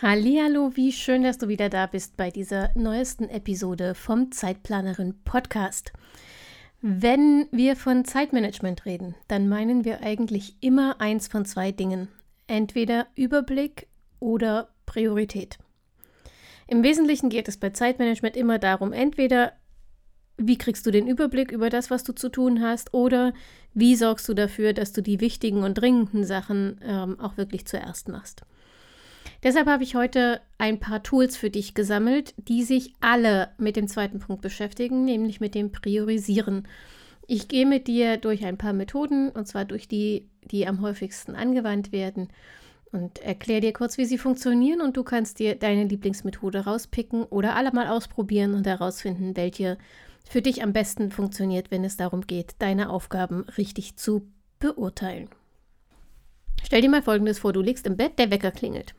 Hallo, wie schön, dass du wieder da bist bei dieser neuesten Episode vom Zeitplanerin Podcast. Wenn wir von Zeitmanagement reden, dann meinen wir eigentlich immer eins von zwei Dingen. Entweder Überblick oder Priorität. Im Wesentlichen geht es bei Zeitmanagement immer darum, entweder wie kriegst du den Überblick über das, was du zu tun hast, oder wie sorgst du dafür, dass du die wichtigen und dringenden Sachen ähm, auch wirklich zuerst machst. Deshalb habe ich heute ein paar Tools für dich gesammelt, die sich alle mit dem zweiten Punkt beschäftigen, nämlich mit dem Priorisieren. Ich gehe mit dir durch ein paar Methoden, und zwar durch die, die am häufigsten angewandt werden, und erkläre dir kurz, wie sie funktionieren, und du kannst dir deine Lieblingsmethode rauspicken oder alle mal ausprobieren und herausfinden, welche für dich am besten funktioniert, wenn es darum geht, deine Aufgaben richtig zu beurteilen. Stell dir mal Folgendes vor, du liegst im Bett, der Wecker klingelt.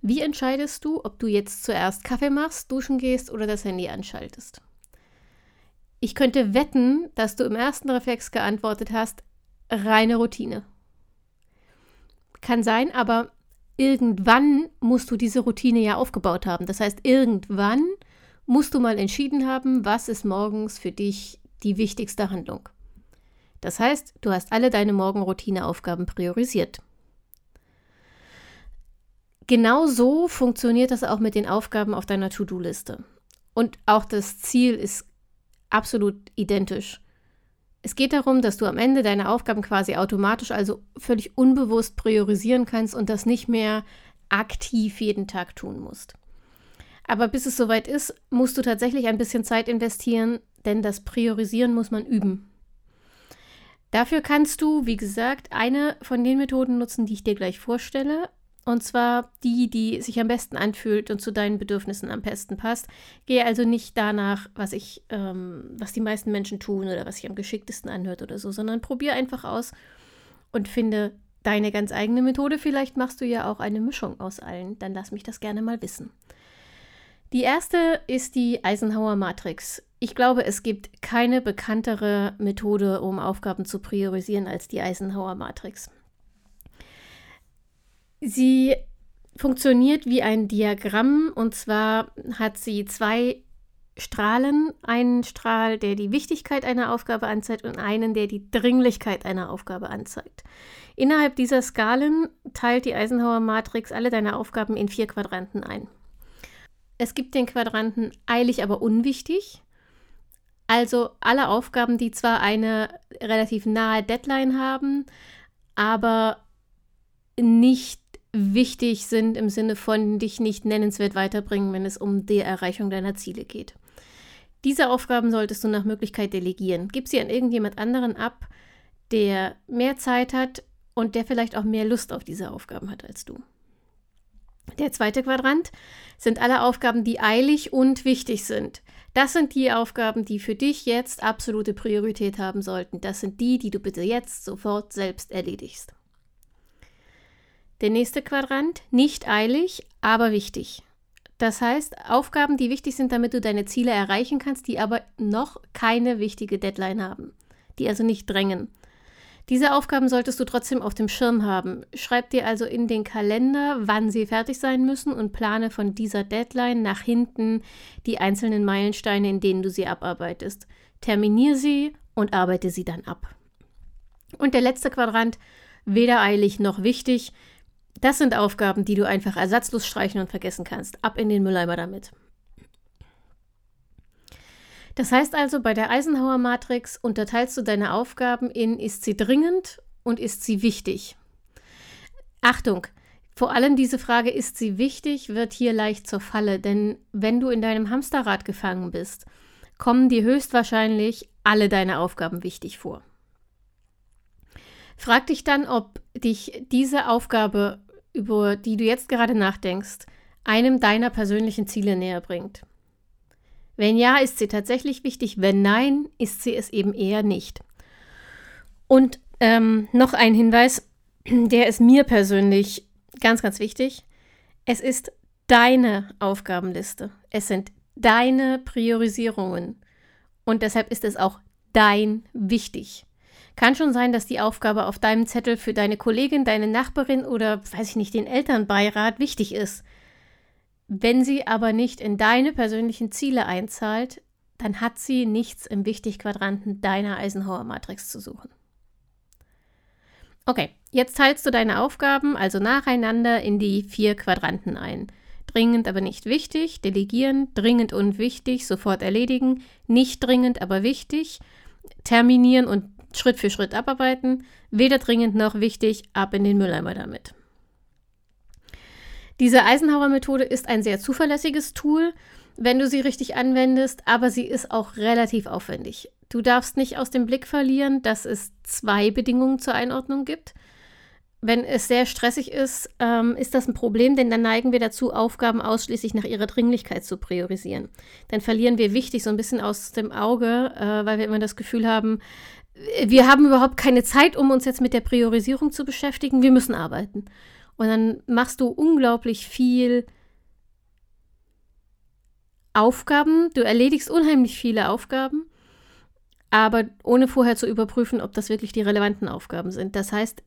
Wie entscheidest du, ob du jetzt zuerst Kaffee machst, duschen gehst oder das Handy anschaltest? Ich könnte wetten, dass du im ersten Reflex geantwortet hast, reine Routine. Kann sein, aber irgendwann musst du diese Routine ja aufgebaut haben. Das heißt, irgendwann musst du mal entschieden haben, was ist morgens für dich die wichtigste Handlung. Das heißt, du hast alle deine Morgenroutineaufgaben priorisiert. Genau so funktioniert das auch mit den Aufgaben auf deiner To-Do-Liste. Und auch das Ziel ist absolut identisch. Es geht darum, dass du am Ende deine Aufgaben quasi automatisch, also völlig unbewusst priorisieren kannst und das nicht mehr aktiv jeden Tag tun musst. Aber bis es soweit ist, musst du tatsächlich ein bisschen Zeit investieren, denn das Priorisieren muss man üben. Dafür kannst du, wie gesagt, eine von den Methoden nutzen, die ich dir gleich vorstelle. Und zwar die, die sich am besten anfühlt und zu deinen Bedürfnissen am besten passt. Gehe also nicht danach, was ich, ähm, was die meisten Menschen tun oder was sich am geschicktesten anhört oder so, sondern probier einfach aus und finde deine ganz eigene Methode. Vielleicht machst du ja auch eine Mischung aus allen. Dann lass mich das gerne mal wissen. Die erste ist die Eisenhower Matrix. Ich glaube, es gibt keine bekanntere Methode, um Aufgaben zu priorisieren als die Eisenhower Matrix. Sie funktioniert wie ein Diagramm und zwar hat sie zwei Strahlen, einen Strahl, der die Wichtigkeit einer Aufgabe anzeigt und einen, der die Dringlichkeit einer Aufgabe anzeigt. Innerhalb dieser Skalen teilt die Eisenhower Matrix alle deine Aufgaben in vier Quadranten ein. Es gibt den Quadranten eilig, aber unwichtig. Also alle Aufgaben, die zwar eine relativ nahe Deadline haben, aber nicht wichtig sind im Sinne von dich nicht nennenswert weiterbringen, wenn es um die Erreichung deiner Ziele geht. Diese Aufgaben solltest du nach Möglichkeit delegieren. Gib sie an irgendjemand anderen ab, der mehr Zeit hat und der vielleicht auch mehr Lust auf diese Aufgaben hat als du. Der zweite Quadrant sind alle Aufgaben, die eilig und wichtig sind. Das sind die Aufgaben, die für dich jetzt absolute Priorität haben sollten. Das sind die, die du bitte jetzt sofort selbst erledigst. Der nächste Quadrant, nicht eilig, aber wichtig. Das heißt, Aufgaben, die wichtig sind, damit du deine Ziele erreichen kannst, die aber noch keine wichtige Deadline haben, die also nicht drängen. Diese Aufgaben solltest du trotzdem auf dem Schirm haben. Schreib dir also in den Kalender, wann sie fertig sein müssen und plane von dieser Deadline nach hinten die einzelnen Meilensteine, in denen du sie abarbeitest. Terminier sie und arbeite sie dann ab. Und der letzte Quadrant, weder eilig noch wichtig, das sind Aufgaben, die du einfach ersatzlos streichen und vergessen kannst. Ab in den Mülleimer damit. Das heißt also, bei der Eisenhower Matrix unterteilst du deine Aufgaben in ist sie dringend und ist sie wichtig. Achtung, vor allem diese Frage, ist sie wichtig, wird hier leicht zur Falle, denn wenn du in deinem Hamsterrad gefangen bist, kommen dir höchstwahrscheinlich alle deine Aufgaben wichtig vor. Frag dich dann, ob dich diese Aufgabe über die du jetzt gerade nachdenkst, einem deiner persönlichen Ziele näher bringt. Wenn ja, ist sie tatsächlich wichtig. Wenn nein, ist sie es eben eher nicht. Und ähm, noch ein Hinweis, der ist mir persönlich ganz, ganz wichtig. Es ist deine Aufgabenliste. Es sind deine Priorisierungen. Und deshalb ist es auch dein wichtig. Kann schon sein, dass die Aufgabe auf deinem Zettel für deine Kollegin, deine Nachbarin oder, weiß ich nicht, den Elternbeirat wichtig ist. Wenn sie aber nicht in deine persönlichen Ziele einzahlt, dann hat sie nichts im Wichtigquadranten deiner Eisenhower-Matrix zu suchen. Okay, jetzt teilst du deine Aufgaben also nacheinander in die vier Quadranten ein. Dringend, aber nicht wichtig, delegieren, dringend und wichtig, sofort erledigen, nicht dringend, aber wichtig, terminieren und Schritt für Schritt abarbeiten, weder dringend noch wichtig, ab in den Mülleimer damit. Diese Eisenhower-Methode ist ein sehr zuverlässiges Tool, wenn du sie richtig anwendest, aber sie ist auch relativ aufwendig. Du darfst nicht aus dem Blick verlieren, dass es zwei Bedingungen zur Einordnung gibt. Wenn es sehr stressig ist, ähm, ist das ein Problem, denn dann neigen wir dazu, Aufgaben ausschließlich nach ihrer Dringlichkeit zu priorisieren. Dann verlieren wir wichtig so ein bisschen aus dem Auge, äh, weil wir immer das Gefühl haben, wir haben überhaupt keine Zeit, um uns jetzt mit der Priorisierung zu beschäftigen. Wir müssen arbeiten. Und dann machst du unglaublich viel Aufgaben. Du erledigst unheimlich viele Aufgaben, aber ohne vorher zu überprüfen, ob das wirklich die relevanten Aufgaben sind. Das heißt,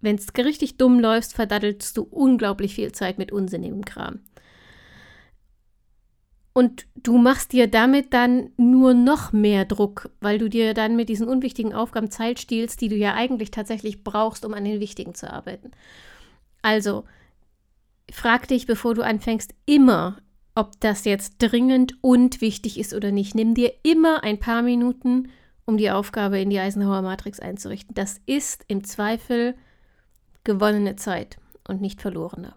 wenn es richtig dumm läuft, verdattelst du unglaublich viel Zeit mit unsinnigem Kram. Und du machst dir damit dann nur noch mehr Druck, weil du dir dann mit diesen unwichtigen Aufgaben Zeit stiehlst, die du ja eigentlich tatsächlich brauchst, um an den wichtigen zu arbeiten. Also, frag dich, bevor du anfängst, immer, ob das jetzt dringend und wichtig ist oder nicht. Nimm dir immer ein paar Minuten, um die Aufgabe in die Eisenhower Matrix einzurichten. Das ist im Zweifel gewonnene Zeit und nicht verlorene.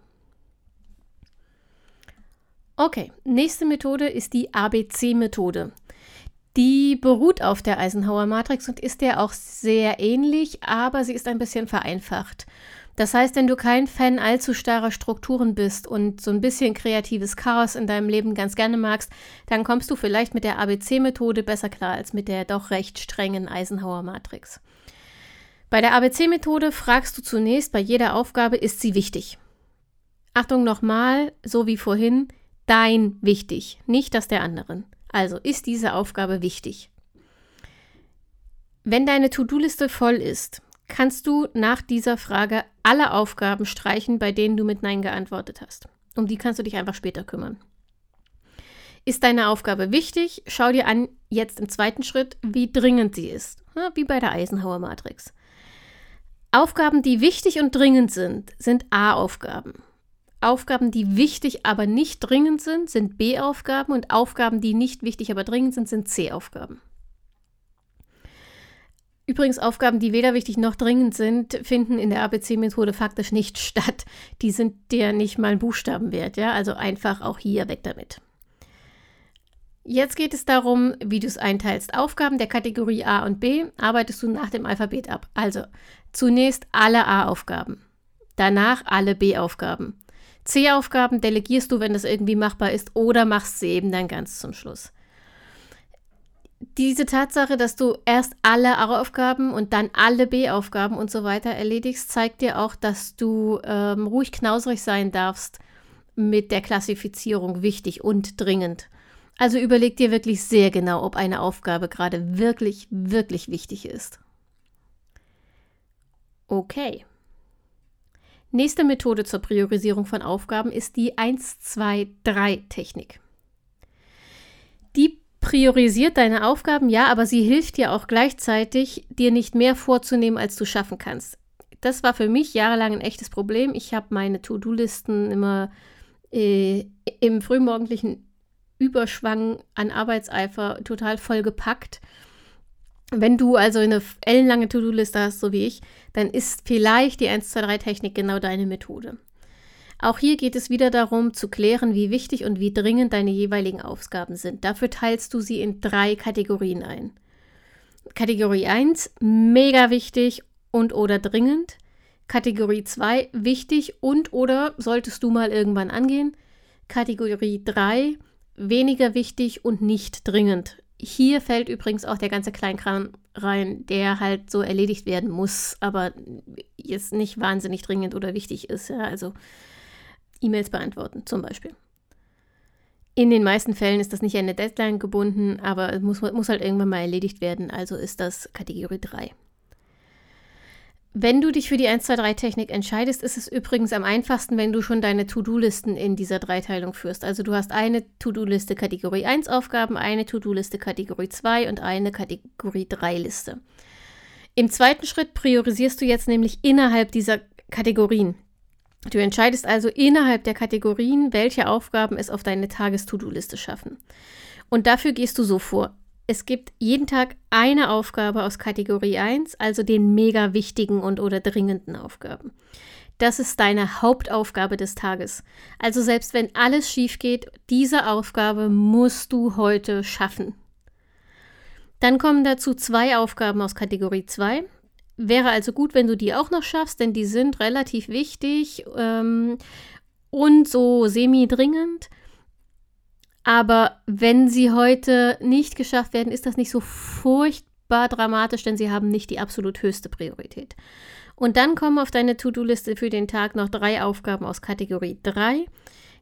Okay, nächste Methode ist die ABC-Methode. Die beruht auf der Eisenhower Matrix und ist der auch sehr ähnlich, aber sie ist ein bisschen vereinfacht. Das heißt, wenn du kein Fan allzu starrer Strukturen bist und so ein bisschen kreatives Chaos in deinem Leben ganz gerne magst, dann kommst du vielleicht mit der ABC-Methode besser klar als mit der doch recht strengen Eisenhower-Matrix. Bei der ABC-Methode fragst du zunächst bei jeder Aufgabe, ist sie wichtig? Achtung nochmal, so wie vorhin, dein wichtig, nicht das der anderen. Also ist diese Aufgabe wichtig? Wenn deine To-Do-Liste voll ist, kannst du nach dieser Frage alle Aufgaben streichen, bei denen du mit Nein geantwortet hast. Um die kannst du dich einfach später kümmern. Ist deine Aufgabe wichtig? Schau dir an, jetzt im zweiten Schritt, wie dringend sie ist. Wie bei der Eisenhower Matrix. Aufgaben, die wichtig und dringend sind, sind A-Aufgaben. Aufgaben, die wichtig, aber nicht dringend sind, sind B-Aufgaben und Aufgaben, die nicht wichtig, aber dringend sind, sind C-Aufgaben. Übrigens, Aufgaben, die weder wichtig noch dringend sind, finden in der ABC-Methode faktisch nicht statt. Die sind dir nicht mal ein Buchstaben wert, ja? Also einfach auch hier weg damit. Jetzt geht es darum, wie du es einteilst. Aufgaben der Kategorie A und B arbeitest du nach dem Alphabet ab. Also zunächst alle A-Aufgaben, danach alle B-Aufgaben. C-Aufgaben delegierst du, wenn das irgendwie machbar ist, oder machst sie eben dann ganz zum Schluss diese Tatsache, dass du erst alle A-Aufgaben und dann alle B-Aufgaben und so weiter erledigst, zeigt dir auch, dass du ähm, ruhig knauserig sein darfst mit der Klassifizierung wichtig und dringend. Also überleg dir wirklich sehr genau, ob eine Aufgabe gerade wirklich, wirklich wichtig ist. Okay. Nächste Methode zur Priorisierung von Aufgaben ist die 1-2-3-Technik. Die priorisiert deine Aufgaben, ja, aber sie hilft dir auch gleichzeitig, dir nicht mehr vorzunehmen, als du schaffen kannst. Das war für mich jahrelang ein echtes Problem. Ich habe meine To-Do-Listen immer äh, im frühmorgendlichen Überschwang an Arbeitseifer total voll gepackt. Wenn du also eine ellenlange To-Do-Liste hast, so wie ich, dann ist vielleicht die 1-2-3-Technik genau deine Methode. Auch hier geht es wieder darum zu klären, wie wichtig und wie dringend deine jeweiligen Aufgaben sind. Dafür teilst du sie in drei Kategorien ein. Kategorie 1, mega wichtig und oder dringend. Kategorie 2, wichtig und oder solltest du mal irgendwann angehen. Kategorie 3 weniger wichtig und nicht dringend. Hier fällt übrigens auch der ganze Kleinkram rein, der halt so erledigt werden muss, aber jetzt nicht wahnsinnig dringend oder wichtig ist. Ja? Also E-Mails beantworten zum Beispiel. In den meisten Fällen ist das nicht an eine Deadline gebunden, aber es muss, muss halt irgendwann mal erledigt werden, also ist das Kategorie 3. Wenn du dich für die 1-2-3-Technik entscheidest, ist es übrigens am einfachsten, wenn du schon deine To-Do-Listen in dieser Dreiteilung führst. Also du hast eine To-Do-Liste Kategorie 1 Aufgaben, eine To-Do-Liste Kategorie 2 und eine Kategorie 3 Liste. Im zweiten Schritt priorisierst du jetzt nämlich innerhalb dieser Kategorien. Du entscheidest also innerhalb der Kategorien, welche Aufgaben es auf deine Tages-To-Do-Liste schaffen. Und dafür gehst du so vor es gibt jeden Tag eine Aufgabe aus Kategorie 1, also den mega wichtigen und oder dringenden Aufgaben. Das ist deine Hauptaufgabe des Tages. Also selbst wenn alles schief geht, diese Aufgabe musst du heute schaffen. Dann kommen dazu zwei Aufgaben aus Kategorie 2. Wäre also gut, wenn du die auch noch schaffst, denn die sind relativ wichtig ähm, und so semi-dringend. Aber wenn sie heute nicht geschafft werden, ist das nicht so furchtbar dramatisch, denn sie haben nicht die absolut höchste Priorität. Und dann kommen auf deine To-Do-Liste für den Tag noch drei Aufgaben aus Kategorie 3.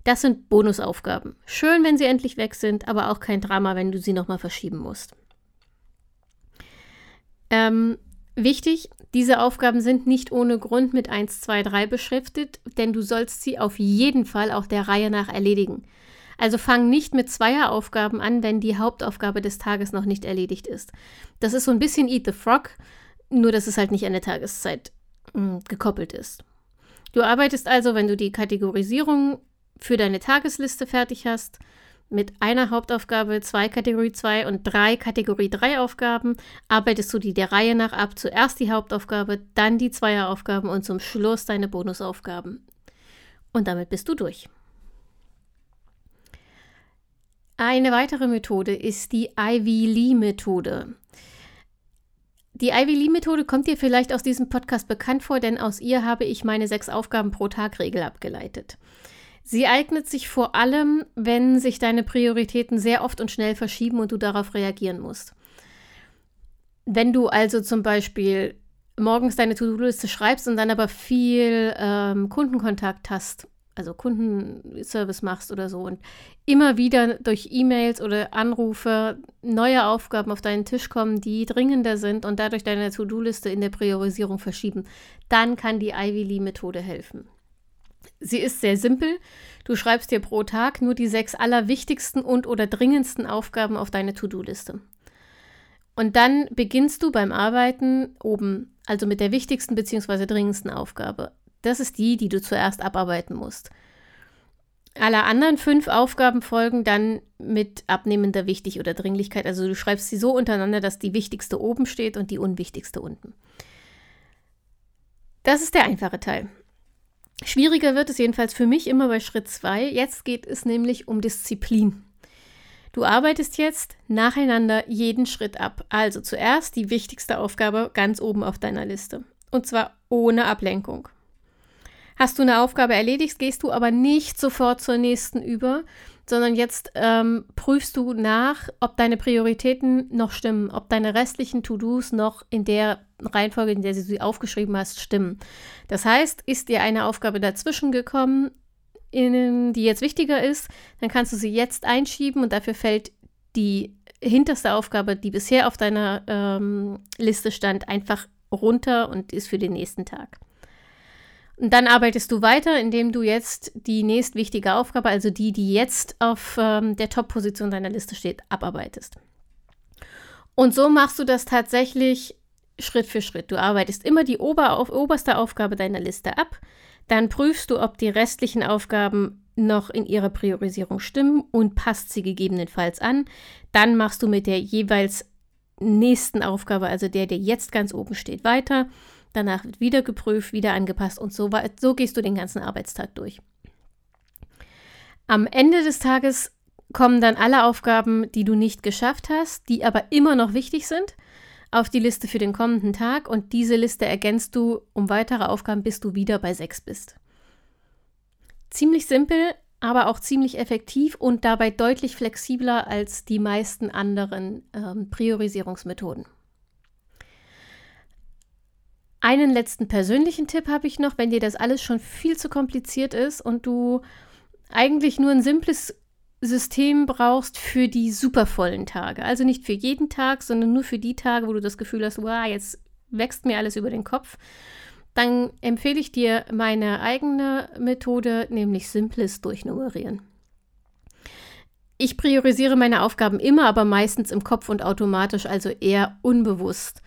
Das sind Bonusaufgaben. Schön, wenn sie endlich weg sind, aber auch kein Drama, wenn du sie nochmal verschieben musst. Ähm, wichtig, diese Aufgaben sind nicht ohne Grund mit 1, 2, 3 beschriftet, denn du sollst sie auf jeden Fall auch der Reihe nach erledigen. Also fang nicht mit Zweieraufgaben an, wenn die Hauptaufgabe des Tages noch nicht erledigt ist. Das ist so ein bisschen Eat the Frog, nur dass es halt nicht an der Tageszeit mh, hm, gekoppelt ist. Du arbeitest also, wenn du die Kategorisierung für deine Tagesliste fertig hast, mit einer Hauptaufgabe, zwei Kategorie 2 und drei Kategorie 3 Aufgaben, arbeitest du die der Reihe nach ab. Zuerst die Hauptaufgabe, dann die Zweieraufgaben und zum Schluss deine Bonusaufgaben. Und damit bist du durch. Eine weitere Methode ist die Ivy Lee-Methode. Die Ivy Lee-Methode kommt dir vielleicht aus diesem Podcast bekannt vor, denn aus ihr habe ich meine sechs Aufgaben pro Tag-Regel abgeleitet. Sie eignet sich vor allem, wenn sich deine Prioritäten sehr oft und schnell verschieben und du darauf reagieren musst. Wenn du also zum Beispiel morgens deine To-Do-Liste schreibst und dann aber viel ähm, Kundenkontakt hast also Kundenservice machst oder so und immer wieder durch E-Mails oder Anrufe neue Aufgaben auf deinen Tisch kommen, die dringender sind und dadurch deine To-Do-Liste in der Priorisierung verschieben, dann kann die Ivy Lee-Methode helfen. Sie ist sehr simpel. Du schreibst dir pro Tag nur die sechs allerwichtigsten und oder dringendsten Aufgaben auf deine To-Do-Liste. Und dann beginnst du beim Arbeiten oben, also mit der wichtigsten bzw. dringendsten Aufgabe. Das ist die, die du zuerst abarbeiten musst. Alle anderen fünf Aufgaben folgen dann mit abnehmender Wichtig oder Dringlichkeit. Also du schreibst sie so untereinander, dass die wichtigste oben steht und die unwichtigste unten. Das ist der einfache Teil. Schwieriger wird es jedenfalls für mich immer bei Schritt 2. Jetzt geht es nämlich um Disziplin. Du arbeitest jetzt nacheinander jeden Schritt ab. Also zuerst die wichtigste Aufgabe ganz oben auf deiner Liste. Und zwar ohne Ablenkung. Hast du eine Aufgabe erledigt, gehst du aber nicht sofort zur nächsten über, sondern jetzt ähm, prüfst du nach, ob deine Prioritäten noch stimmen, ob deine restlichen To-Dos noch in der Reihenfolge, in der du sie aufgeschrieben hast, stimmen. Das heißt, ist dir eine Aufgabe dazwischen gekommen, in, die jetzt wichtiger ist, dann kannst du sie jetzt einschieben und dafür fällt die hinterste Aufgabe, die bisher auf deiner ähm, Liste stand, einfach runter und ist für den nächsten Tag. Und dann arbeitest du weiter, indem du jetzt die nächstwichtige Aufgabe, also die, die jetzt auf ähm, der Top-Position deiner Liste steht, abarbeitest. Und so machst du das tatsächlich Schritt für Schritt. Du arbeitest immer die ober auf, oberste Aufgabe deiner Liste ab, dann prüfst du, ob die restlichen Aufgaben noch in ihrer Priorisierung stimmen und passt sie gegebenenfalls an. Dann machst du mit der jeweils nächsten Aufgabe, also der, der jetzt ganz oben steht, weiter Danach wird wieder geprüft, wieder angepasst und so, so gehst du den ganzen Arbeitstag durch. Am Ende des Tages kommen dann alle Aufgaben, die du nicht geschafft hast, die aber immer noch wichtig sind, auf die Liste für den kommenden Tag und diese Liste ergänzt du um weitere Aufgaben, bis du wieder bei sechs bist. Ziemlich simpel, aber auch ziemlich effektiv und dabei deutlich flexibler als die meisten anderen ähm, Priorisierungsmethoden. Einen letzten persönlichen Tipp habe ich noch, wenn dir das alles schon viel zu kompliziert ist und du eigentlich nur ein simples System brauchst für die supervollen Tage. Also nicht für jeden Tag, sondern nur für die Tage, wo du das Gefühl hast, wow, jetzt wächst mir alles über den Kopf. Dann empfehle ich dir meine eigene Methode, nämlich simples Durchnummerieren. Ich priorisiere meine Aufgaben immer, aber meistens im Kopf und automatisch, also eher unbewusst.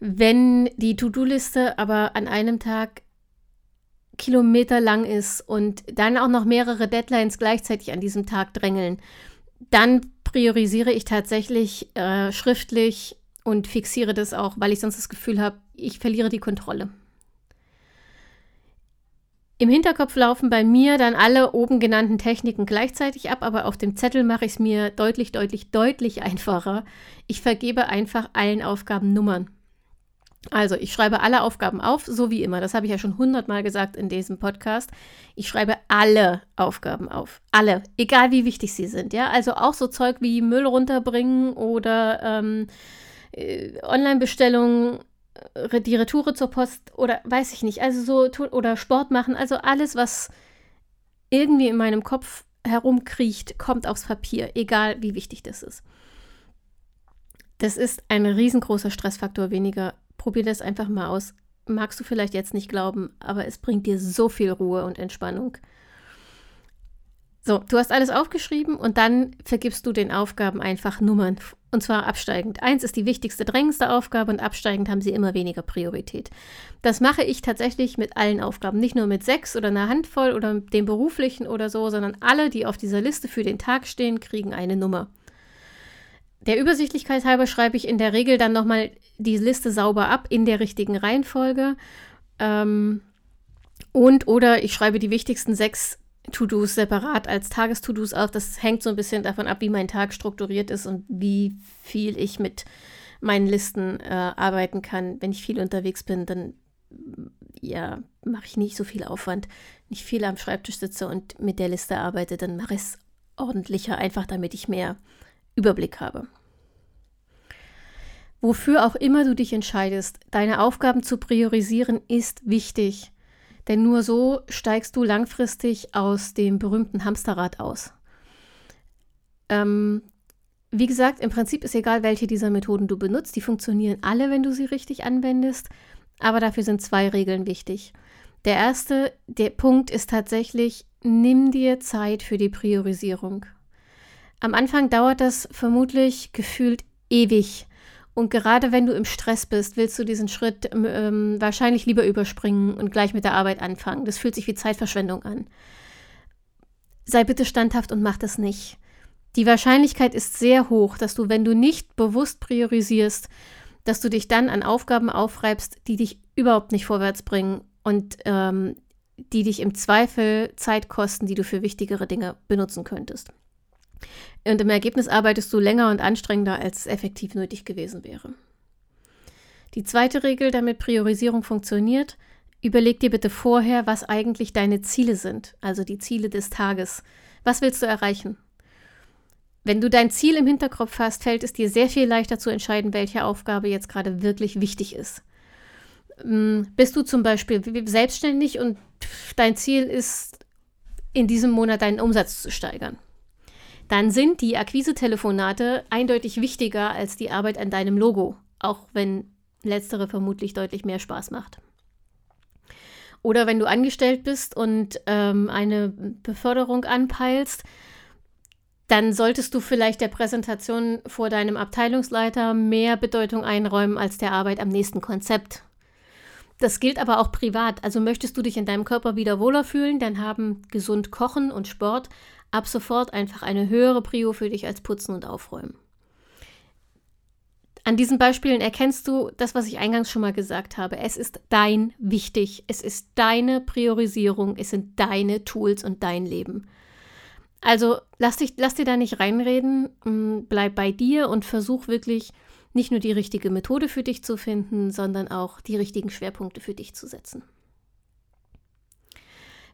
Wenn die To-Do-Liste aber an einem Tag Kilometer lang ist und dann auch noch mehrere Deadlines gleichzeitig an diesem Tag drängeln, dann priorisiere ich tatsächlich äh, schriftlich und fixiere das auch, weil ich sonst das Gefühl habe, ich verliere die Kontrolle. Im Hinterkopf laufen bei mir dann alle oben genannten Techniken gleichzeitig ab, aber auf dem Zettel mache ich es mir deutlich, deutlich, deutlich einfacher. Ich vergebe einfach allen Aufgaben Nummern. Also, ich schreibe alle Aufgaben auf, so wie immer. Das habe ich ja schon hundertmal gesagt in diesem Podcast. Ich schreibe alle Aufgaben auf. Alle. Egal wie wichtig sie sind. Ja, also auch so Zeug wie Müll runterbringen oder ähm, äh, Online-Bestellungen, äh, die Retoure zur Post oder weiß ich nicht. Also so, oder Sport machen. Also alles, was irgendwie in meinem Kopf herumkriecht, kommt aufs Papier. Egal wie wichtig das ist. Das ist ein riesengroßer Stressfaktor weniger Probier das einfach mal aus. Magst du vielleicht jetzt nicht glauben, aber es bringt dir so viel Ruhe und Entspannung. So, du hast alles aufgeschrieben und dann vergibst du den Aufgaben einfach Nummern. Und zwar absteigend. Eins ist die wichtigste, drängendste Aufgabe und absteigend haben sie immer weniger Priorität. Das mache ich tatsächlich mit allen Aufgaben. Nicht nur mit sechs oder einer Handvoll oder dem beruflichen oder so, sondern alle, die auf dieser Liste für den Tag stehen, kriegen eine Nummer. Der Übersichtlichkeit halber schreibe ich in der Regel dann nochmal die Liste sauber ab in der richtigen Reihenfolge. Ähm, und oder ich schreibe die wichtigsten sechs To-Dos separat als Tages-To-Dos auf. Das hängt so ein bisschen davon ab, wie mein Tag strukturiert ist und wie viel ich mit meinen Listen äh, arbeiten kann. Wenn ich viel unterwegs bin, dann ja, mache ich nicht so viel Aufwand, nicht viel am Schreibtisch sitze und mit der Liste arbeite, dann mache ich es ordentlicher, einfach damit ich mehr Überblick habe. Wofür auch immer du dich entscheidest, deine Aufgaben zu priorisieren ist wichtig, denn nur so steigst du langfristig aus dem berühmten Hamsterrad aus. Ähm, wie gesagt, im Prinzip ist egal, welche dieser Methoden du benutzt, die funktionieren alle, wenn du sie richtig anwendest, aber dafür sind zwei Regeln wichtig. Der erste der Punkt ist tatsächlich, nimm dir Zeit für die Priorisierung. Am Anfang dauert das vermutlich gefühlt ewig. Und gerade wenn du im Stress bist, willst du diesen Schritt ähm, ähm, wahrscheinlich lieber überspringen und gleich mit der Arbeit anfangen. Das fühlt sich wie Zeitverschwendung an. Sei bitte standhaft und mach das nicht. Die Wahrscheinlichkeit ist sehr hoch, dass du, wenn du nicht bewusst priorisierst, dass du dich dann an Aufgaben aufreibst, die dich überhaupt nicht vorwärts bringen und ähm, die dich im Zweifel Zeit kosten, die du für wichtigere Dinge benutzen könntest. Und im Ergebnis arbeitest du länger und anstrengender, als effektiv nötig gewesen wäre. Die zweite Regel, damit Priorisierung funktioniert, überleg dir bitte vorher, was eigentlich deine Ziele sind, also die Ziele des Tages. Was willst du erreichen? Wenn du dein Ziel im Hinterkopf hast, fällt es dir sehr viel leichter zu entscheiden, welche Aufgabe jetzt gerade wirklich wichtig ist. Hm, bist du zum Beispiel selbstständig und dein Ziel ist, in diesem Monat deinen Umsatz zu steigern? Dann sind die Akquise-Telefonate eindeutig wichtiger als die Arbeit an deinem Logo, auch wenn letztere vermutlich deutlich mehr Spaß macht. Oder wenn du angestellt bist und ähm, eine Beförderung anpeilst, dann solltest du vielleicht der Präsentation vor deinem Abteilungsleiter mehr Bedeutung einräumen als der Arbeit am nächsten Konzept. Das gilt aber auch privat. Also möchtest du dich in deinem Körper wieder wohler fühlen, dann haben gesund Kochen und Sport ab sofort einfach eine höhere Prio für dich als Putzen und Aufräumen. An diesen Beispielen erkennst du das, was ich eingangs schon mal gesagt habe. Es ist dein wichtig, es ist deine Priorisierung, es sind deine Tools und dein Leben. Also lass, dich, lass dir da nicht reinreden, mm, bleib bei dir und versuch wirklich nicht nur die richtige Methode für dich zu finden, sondern auch die richtigen Schwerpunkte für dich zu setzen.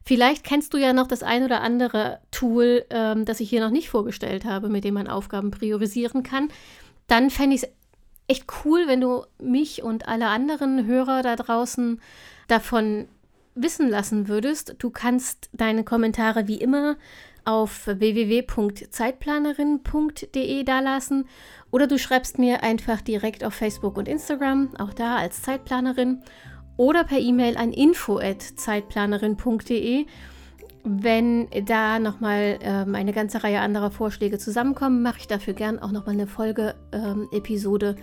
Vielleicht kennst du ja noch das ein oder andere Tool, ähm, das ich hier noch nicht vorgestellt habe, mit dem man Aufgaben priorisieren kann. Dann fände ich es echt cool, wenn du mich und alle anderen Hörer da draußen davon wissen lassen würdest. Du kannst deine Kommentare wie immer auf www.zeitplanerin.de dalassen oder du schreibst mir einfach direkt auf Facebook und Instagram, auch da als Zeitplanerin oder per E-Mail an info@zeitplanerin.de. Wenn da nochmal ähm, eine ganze Reihe anderer Vorschläge zusammenkommen, mache ich dafür gern auch nochmal eine Folge-Episode ähm,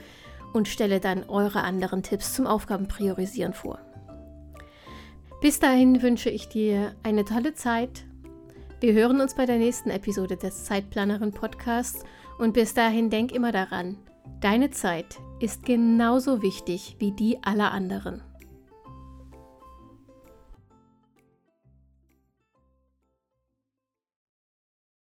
und stelle dann eure anderen Tipps zum Aufgabenpriorisieren vor. Bis dahin wünsche ich dir eine tolle Zeit. Wir hören uns bei der nächsten Episode des Zeitplanerin Podcasts und bis dahin denk immer daran, deine Zeit ist genauso wichtig wie die aller anderen.